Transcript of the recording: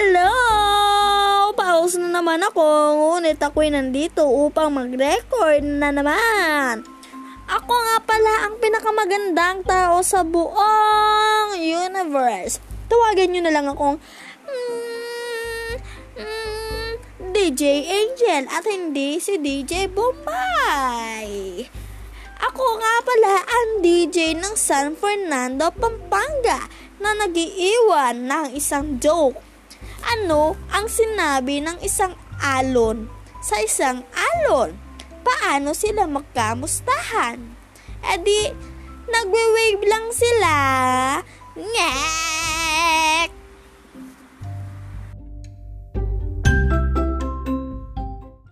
Hello! Paus na naman ako, ngunit ako'y nandito upang mag-record na naman. Ako nga pala ang pinakamagandang tao sa buong universe. Tawagan nyo na lang akong mm, mm, DJ Angel at hindi si DJ Bombay. Ako nga pala ang DJ ng San Fernando, Pampanga na nagiiwan ng isang joke. Ano ang sinabi ng isang alon sa isang alon? Paano sila magkamustahan? E di, nagwe-wave lang sila. Nga!